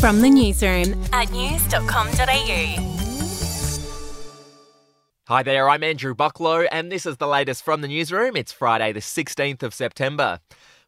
From the newsroom at news.com.au. Hi there, I'm Andrew Bucklow, and this is the latest from the newsroom. It's Friday, the 16th of September.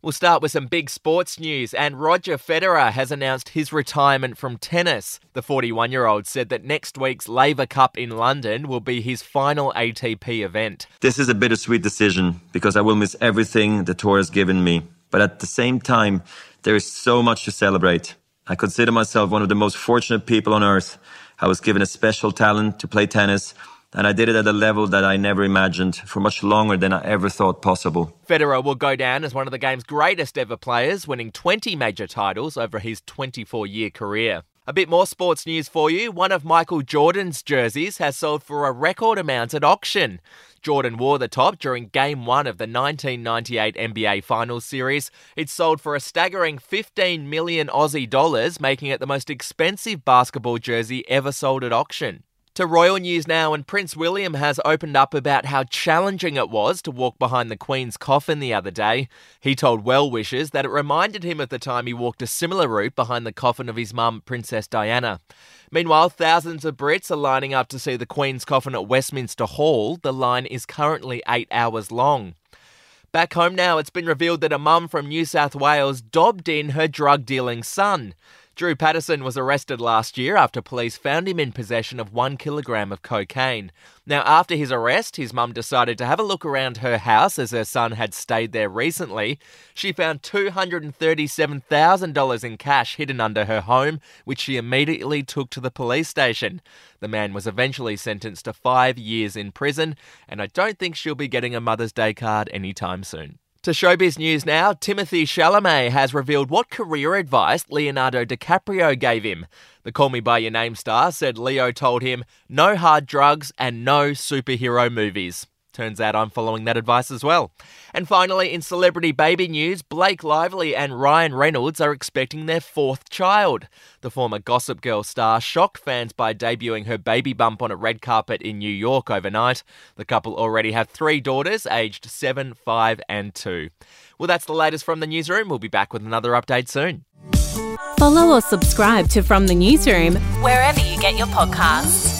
We'll start with some big sports news, and Roger Federer has announced his retirement from tennis. The 41 year old said that next week's Laver Cup in London will be his final ATP event. This is a bittersweet decision because I will miss everything the tour has given me. But at the same time, there is so much to celebrate. I consider myself one of the most fortunate people on earth. I was given a special talent to play tennis and I did it at a level that I never imagined for much longer than I ever thought possible. Federer will go down as one of the game's greatest ever players, winning 20 major titles over his 24 year career. A bit more sports news for you. One of Michael Jordan's jerseys has sold for a record amount at auction. Jordan wore the top during Game 1 of the 1998 NBA Finals series. It sold for a staggering 15 million Aussie dollars, making it the most expensive basketball jersey ever sold at auction. To royal news now, and Prince William has opened up about how challenging it was to walk behind the Queen's coffin the other day. He told well wishers that it reminded him of the time he walked a similar route behind the coffin of his mum, Princess Diana. Meanwhile, thousands of Brits are lining up to see the Queen's coffin at Westminster Hall. The line is currently eight hours long. Back home now, it's been revealed that a mum from New South Wales dobbed in her drug dealing son. Drew Patterson was arrested last year after police found him in possession of one kilogram of cocaine. Now, after his arrest, his mum decided to have a look around her house as her son had stayed there recently. She found $237,000 in cash hidden under her home, which she immediately took to the police station. The man was eventually sentenced to five years in prison, and I don't think she'll be getting a Mother's Day card anytime soon. To showbiz news now, Timothy Chalamet has revealed what career advice Leonardo DiCaprio gave him. The Call Me By Your Name star said Leo told him no hard drugs and no superhero movies. Turns out I'm following that advice as well. And finally, in celebrity baby news, Blake Lively and Ryan Reynolds are expecting their fourth child. The former Gossip Girl star shocked fans by debuting her baby bump on a red carpet in New York overnight. The couple already have three daughters, aged 7, 5, and 2. Well, that's the latest from the newsroom. We'll be back with another update soon. Follow or subscribe to From the Newsroom wherever you get your podcasts.